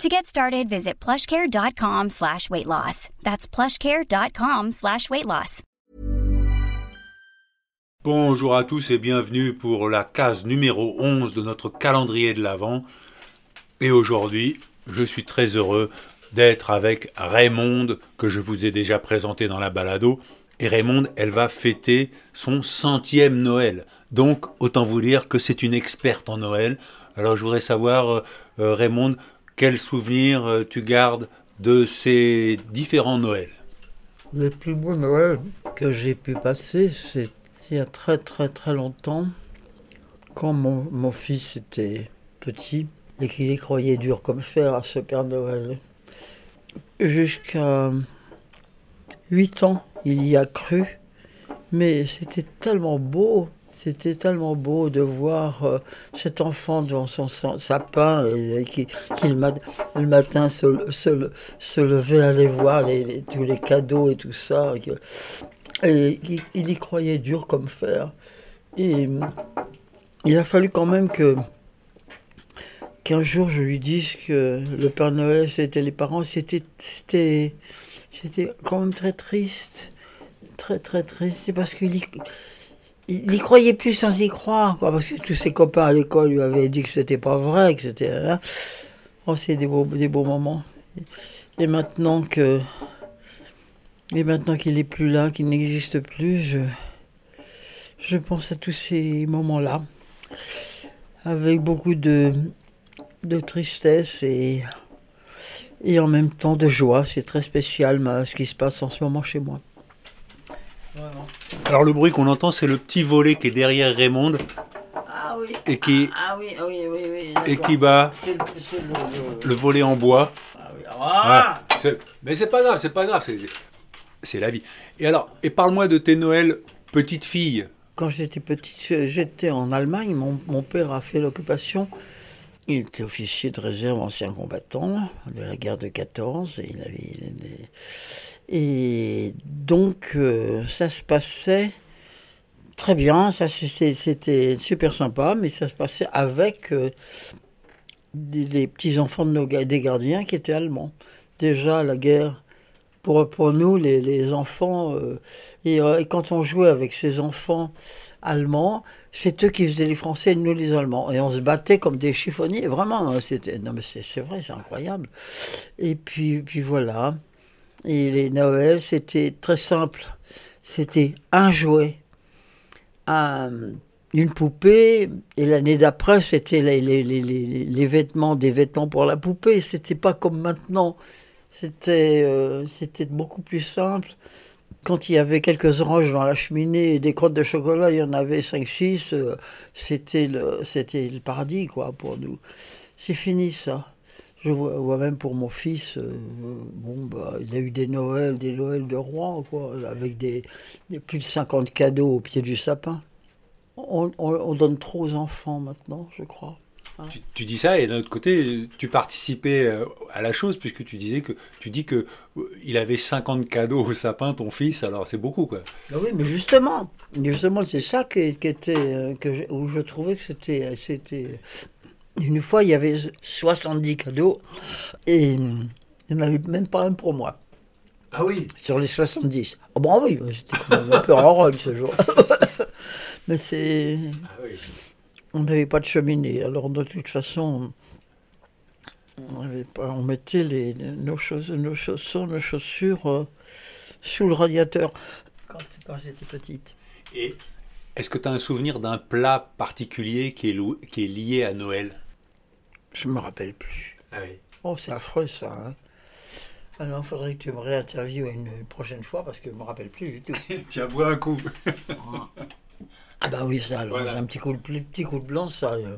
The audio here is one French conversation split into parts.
To get started, visit plushcare.com slash weight loss. That's plushcare.com slash weight loss. Bonjour à tous et bienvenue pour la case numéro 11 de notre calendrier de l'Avent. Et aujourd'hui, je suis très heureux d'être avec Raymonde, que je vous ai déjà présenté dans la balado. Et Raymonde, elle va fêter son centième Noël. Donc, autant vous dire que c'est une experte en Noël. Alors, je voudrais savoir, euh, Raymonde, quels souvenirs euh, tu gardes de ces différents Noëls? Les plus beaux Noëls que j'ai pu passer, c'est il y a très très très longtemps, quand mon, fils était petit et qu'il y croyait dur comme fer à ce Père Noël. Jusqu'à 8 ans, il y a cru, mais c'était tellement beau c'était tellement beau de voir euh, cet enfant devant son sapin et, qui, le, matin se, se, lever, aller voir tous les cadeaux et tout ça. Et il, y croyait dur comme fer. Et il a fallu quand même que qu'un jour je lui dise que le Père Noël c'était les parents. C'était quand même très triste, très très triste parce qu'il il y croyait plus sans y croire, quoi, parce que tous ses copains à l'école lui avaient dit que c'était pas vrai, que c'était. Hein. Oh, c'est des beaux, des beaux moments. Et maintenant que. Et maintenant qu'il n'est plus là, qu'il n'existe plus, je. Je pense à tous ces moments-là. Avec beaucoup de. de tristesse et. Et en même temps de joie. C'est très spécial ce qui se passe en ce moment chez moi. Alors le bruit qu'on entend, c'est le petit volet qui est derrière Raymond. Ah oui. Et qui, ah, oui, ah oui, oui, oui, et qui bat le, volet en bois. Ah oui. Ah mais c'est pas grave, c'est pas grave, c'est la vie. Et alors, et parle-moi de tes Noëls petite fille. Quand j'étais petite, j'étais en Allemagne. Mon, mon père a fait l'occupation. Il était officier de réserve, ancien combattant de la guerre de 14. Et il avait des et donc, euh, ça se passait très bien, ça c'était super sympa, mais ça se passait avec euh, des, petits-enfants de nos, des gardiens qui étaient allemands. Déjà, la guerre, pour, pour nous, les, enfants, euh, et, quand on jouait avec ces enfants allemands, c'est eux qui faisaient les Français et nous les Allemands. Et on se battait comme des chiffonniers, vraiment, hein, c'est vrai, c'est incroyable. Et puis, puis voilà. Et les Noëls, c'était très simple. C'était un jouet, une poupée, et l'année d'après, c'était les, les, les, les, vêtements, des vêtements pour la poupée. C'était pas comme maintenant. C'était euh, c'était beaucoup plus simple. Quand il y avait quelques oranges dans la cheminée et des crottes de chocolat, il y en avait 5-6. Euh, c'était le, le paradis, quoi, pour nous. C'est fini, ça. Je vois, même pour mon fils, euh, bon, bah, il a eu des Noëls, des Noëls de roi, quoi, avec des, plus de 50 cadeaux au pied du sapin. On, donne trop aux enfants maintenant, je crois. Hein. Tu, dis ça et d'un autre côté, tu participais euh, à la chose puisque tu disais que tu dis que euh, il avait 50 cadeaux au sapin, ton fils. Alors c'est beaucoup, quoi. Bah oui, mais justement, justement, c'est ça qui, était que où je trouvais que c'était, c'était une fois, il y avait 70 cadeaux et il n'y en avait même pas un pour moi. Ah oui Sur les 70. Oh bon oui, j'étais un peu en rôle ce jour. Mais c'est... Ah oui. On n'avait pas de cheminée, alors de toute façon, on, pas, on mettait les, nos, chaussons, nos chaussures euh, sous le radiateur quand, quand j'étais petite. Et est-ce que tu as un souvenir d'un plat particulier qui est, qui est lié à Noël? Je me rappelle plus. Ah oui. Oh, c'est affreux ça. Hein. Alors, il faudrait que tu me réinterviewes une prochaine fois parce que je ne me rappelle plus du tout. Tiens, bois un coup. Ah bah oui, ça, alors, un petit coup, de, petit coup de blanc, ça. Euh.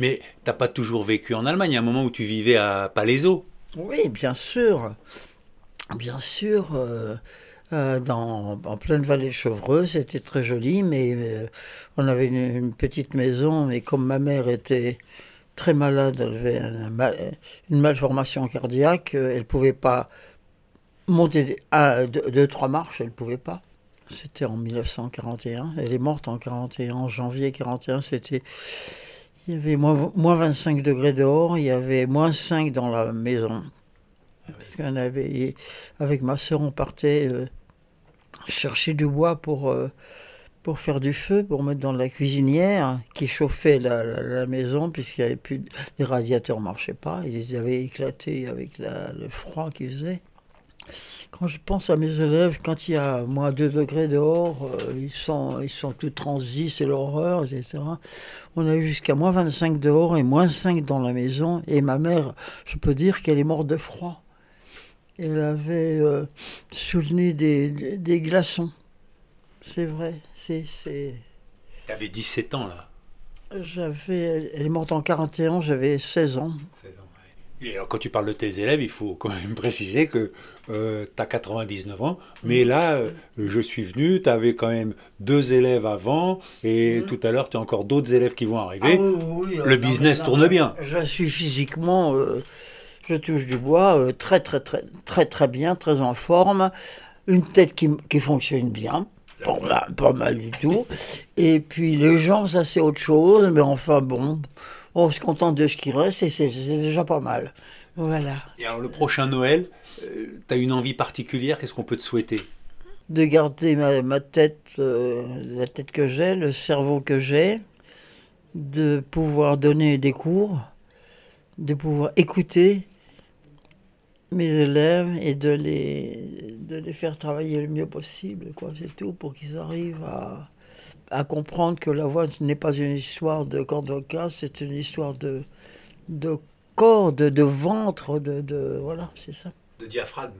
Mais t'as pas toujours vécu en Allemagne, il y a un moment où tu vivais à Palaiso. Oui, bien sûr. Bien sûr. Euh, euh, dans, en pleine vallée de Chevreuse. C'était très joli, mais euh, on avait une, petite maison. Et comme ma mère était très malade, elle avait une malformation cardiaque, elle ne pouvait pas monter à deux, trois marches, elle ne pouvait pas. C'était en 1941. Elle est morte en 41, en janvier 41. C'était il y avait moins, 25 degrés dehors, il y avait moins 5 dans la maison. Parce qu'on avait, avec ma soeur, on partait euh, chercher du bois pour, euh, pour faire du feu, pour mettre dans la cuisinière qui chauffait la, maison, puisqu'il y avait plus, les radiateurs ne marchaient pas, ils avaient éclaté avec le froid qu'ils faisait. Quand je pense à mes élèves, quand il y a moins 2 degrés dehors, euh, ils, sont, ils sont tout transis, c'est l'horreur, etc. On a eu jusqu'à moins 25 dehors et moins 5 dans la maison. Et ma mère, je peux dire qu'elle est morte de froid. Elle avait euh, souvenu des, des, glaçons. C'est vrai. C'est, c'est... Tu avais 17 ans là J'avais, Elle est morte en 41, j'avais 16 ans. 16 ans. Et quand tu parles de tes élèves, il faut quand même préciser que euh, tu as 99 ans, mais là, euh, je suis venu, tu avais quand même deux élèves avant, et tout à l'heure, tu as encore d'autres élèves qui vont arriver. Ah Le business tourne bien. Je suis physiquement, euh, je touche du bois, très, très, très, très, très bien, très en forme, une tête qui, qui fonctionne bien. Pas mal, pas mal du tout. Et puis les gens, ça c'est autre chose, mais enfin bon, on se contente de ce qui reste et c'est déjà pas mal. Voilà. Et alors le prochain Noël, euh, tu as une envie particulière, qu'est-ce qu'on peut te souhaiter? De garder ma, tête, euh, la tête que j'ai, le cerveau que j'ai, de pouvoir donner des cours, de pouvoir écouter mes élèves et de les, de les faire travailler le mieux possible, quoi, c'est tout, pour qu'ils arrivent à, à comprendre que la voix n'est pas une histoire de corps vocal, c'est une histoire de, de corps, de, ventre, de, de voilà, c'est ça. De diaphragme.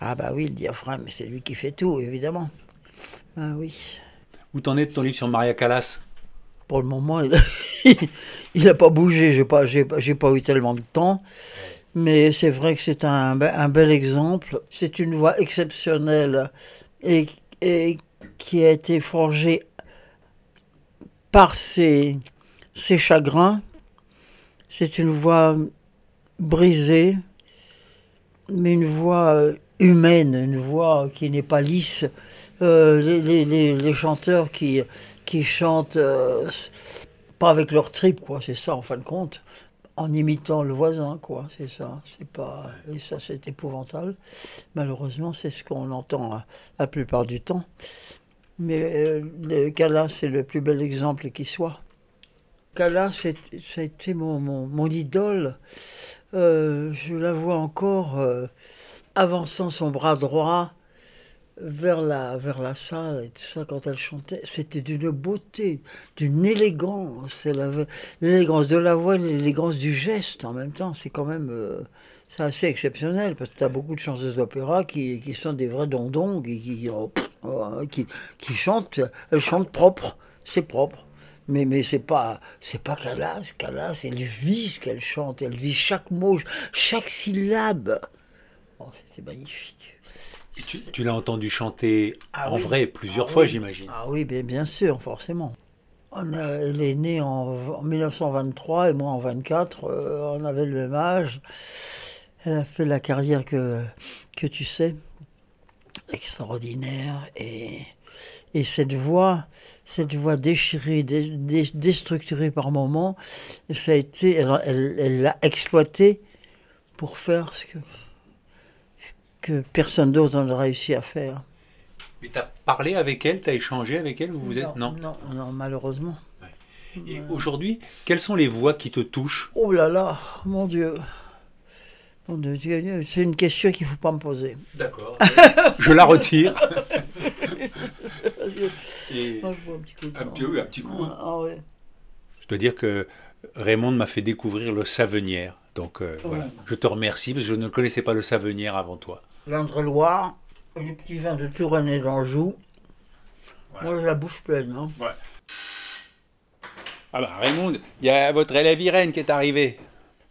Ah bah oui, le diaphragme, c'est lui qui fait tout, évidemment. Ah oui. Où t'en es de ton livre sur Maria Callas? Pour le moment, il n'a pas bougé, j'ai pas, j'ai, pas eu tellement de temps. Mais c'est vrai que c'est un, un bel exemple. C'est une voix exceptionnelle et, et qui a été forgée par ses, chagrins. C'est une voix brisée, mais une voix humaine, une voix qui n'est pas lisse. Euh, les, les, les, chanteurs qui, qui chantent euh, pas avec leur trip, quoi, c'est ça en fin de compte, en imitant le voisin, quoi, c'est ça. C'est pas et ça c'est épouvantable. Malheureusement, c'est ce qu'on entend la plupart du temps. Mais euh, c'est le plus bel exemple qui soit. Kala, ça a été mon, mon, idole. Euh, je la vois encore euh, avançant son bras droit vers la, vers la salle et tout ça quand elle chantait. C'était d'une beauté, d'une élégance. L'élégance de la voix, l'élégance du geste en même temps. C'est quand même c'est assez exceptionnel parce que tu as beaucoup de chanteuses d'opéra qui, qui, sont des vrais dondons, qui, oh, oh, qui, qui chantent, elles chantent propre, c'est propre. Mais, mais c'est pas, c'est pas Calas, Calas, elle vit ce qu'elle chante, elle vit chaque mot, chaque syllabe. Oh, c'est magnifique. Tu, tu l'as entendu chanter ah en vrai plusieurs ah fois, j'imagine. Ah oui, bien, bien sûr, forcément. On a, elle est née en, 1923 et moi en 24. Euh, on avait le même âge. Elle a fait la carrière que, que tu sais, extraordinaire. Et, et cette voix, cette voix déchirée, déstructurée par moments, ça a été, elle l'a exploitée pour faire ce que, que personne d'autre n'a réussi à faire. Mais tu as parlé avec elle, tu as échangé avec elle, vous vous êtes non, non, non, malheureusement. Et aujourd'hui, quelles sont les voix qui te touchent? Oh là là, mon Dieu. C'est une question qu'il ne faut pas me poser. D'accord. je la retire. je un petit coup. Un, petit, un petit coup. Hein. Ah, je dois dire que Raymond m'a fait découvrir le Savenière. Donc euh, voilà. Je te remercie parce que je ne connaissais pas le Savenière avant toi. L'Indre-Loire, les petits vins de Touraine et d'Anjou. Moi, j'ai la bouche pleine. Hein. Ouais. Ah bah Raymond, il y a votre élève Irène qui est arrivée.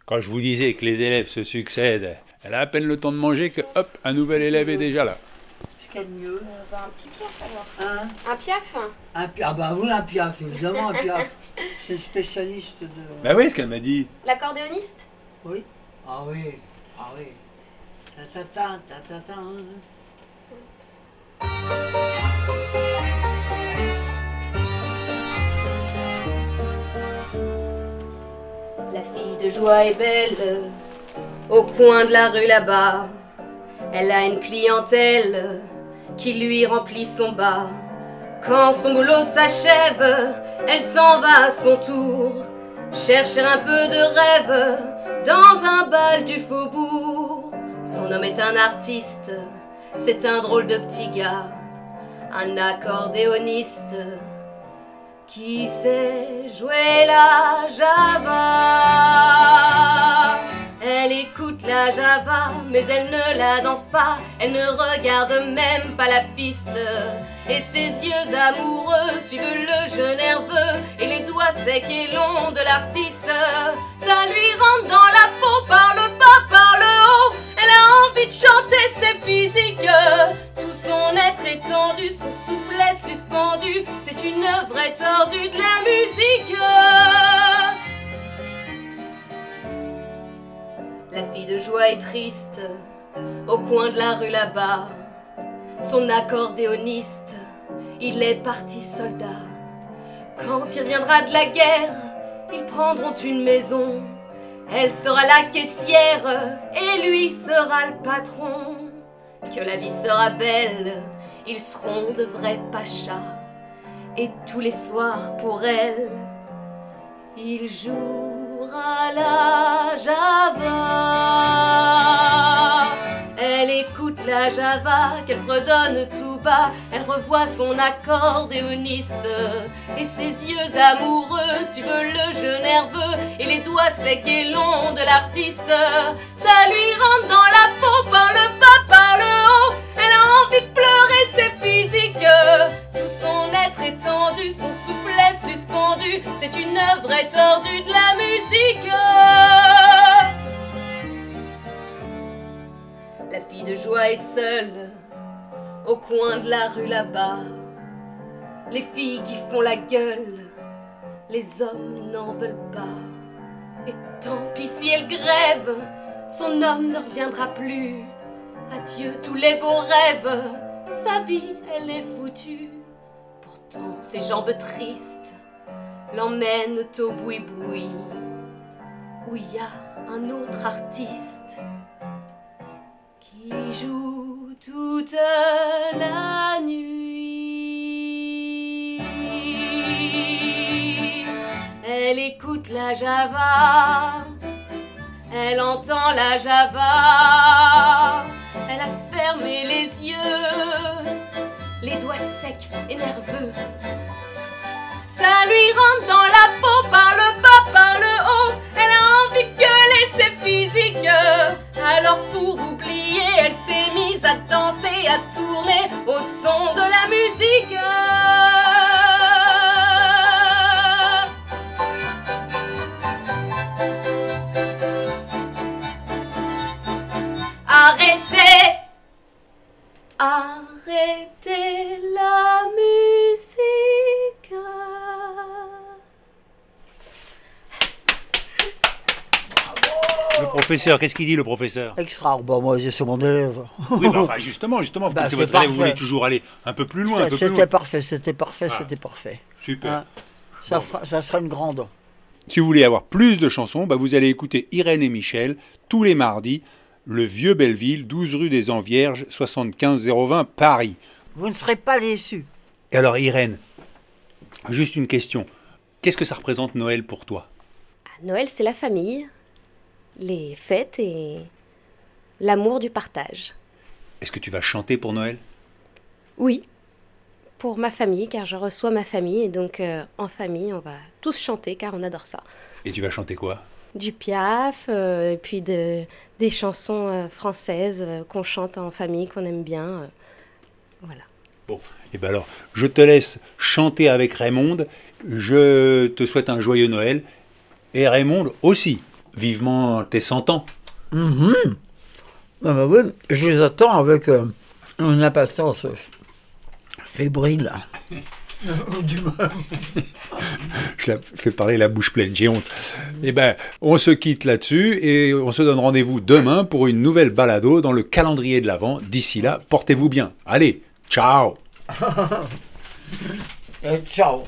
Quand je vous disais que les élèves se succèdent, elle a à peine le temps de manger que hop, un nouvel élève est déjà là. qu'il y a de mieux Euh, bah, un petit piaf alors. Hein? Un piaf? Un, Ah bah oui, un piaf, évidemment, un piaf. C'est spécialiste de... Bah oui, ce qu'elle m'a dit. L'accordéoniste? Oui Ah oui, ah oui. La fille de joie est belle, au coin de la rue là-bas. Elle a une clientèle qui lui remplit son bas. Quand son boulot s'achève, elle s'en va à son tour, chercher un peu de rêve dans un bal du faubourg. Est un artiste, c'est un drôle de petit gars, un accordéoniste qui sait jouer la java? Elle écoute la java, mais elle ne la danse pas, elle ne regarde même pas la piste. Et ses yeux amoureux suivent le jeu nerveux et les doigts secs et longs de l'artiste. Tordue de la musique. La fille de joie est triste, au coin de la rue là-bas. Son accordéoniste, il est parti soldat. Quand il reviendra de la guerre, ils prendront une maison. Elle sera la caissière et lui sera le patron. Que la vie sera belle, ils seront de vrais pachas. Et tous les soirs pour elle, il jouera la java. Elle écoute la java qu'elle fredonne tout bas. Elle revoit son accordéoniste et ses yeux amoureux suivent le jeu nerveux et les doigts secs et longs de l'artiste. Ça lui rentre dans la peau par le bas, par le haut. Elle a envie de pleurer, c'est physique. Tout son être étendu, son soufflet suspendu. C'est une vraie tordue de la musique. La fille de joie est seule au coin de la rue là-bas. Les filles qui font la gueule, les hommes n'en veulent pas. Et tant pis si elle grève, son homme ne reviendra plus. Adieu tous les beaux rêves, sa vie elle est foutue. Ses jambes tristes l'emmènent au boui-boui, où il y a un autre artiste qui joue toute la nuit. Elle écoute la java, elle entend la java, elle a fermé les yeux, doigts secs et nerveux. Ça lui rentre dans la peau par le bas, par le haut. Elle a envie de gueuler, c'est physique. Alors pour oublier, elle s'est mise à danser, à tourner au son de la musique. Professeur, qu'est-ce qu'il dit le professeur? Extra, bah moi c'est mon élève. Oui, bah, enfin justement, justement, Bah, c'est votre élève, vous parfait. voulez toujours aller un peu plus loin, C'était parfait, c'était parfait, Ah. c'était parfait. Super. Hein. Ça, Bon. fera- ça sera une grande. Si vous voulez avoir plus de chansons, bah, vous allez écouter Irène et Michel tous les mardis, le Vieux Belleville, 12 rue des Envierges, 75 020 Paris. Vous ne serez pas déçus. Et alors Irène, juste une question. Qu'est-ce que ça représente Noël pour toi? Ah, Noël, c'est la famille, les fêtes et l'amour du partage. Est-ce que tu vas chanter pour Noël? Oui, pour ma famille, car je reçois ma famille, et donc euh, en famille, on va tous chanter, car on adore ça. Et tu vas chanter quoi? Du piaf, euh, et puis de, des chansons euh, françaises qu'on chante en famille, qu'on aime bien. voilà. Bon, et ben alors, je te laisse chanter avec Raymond. Je te souhaite un joyeux Noël. Et Raymond aussi. Vivement tes 100 ans. Ah bah oui, je les attends avec euh, Une impatience fébrile. Je la fais parler la bouche pleine, j'ai honte. Eh ben, on se quitte là-dessus et on se donne rendez-vous demain pour une nouvelle balado dans le calendrier de l'Avent. D'ici là, portez-vous bien. Allez, ciao Et ciao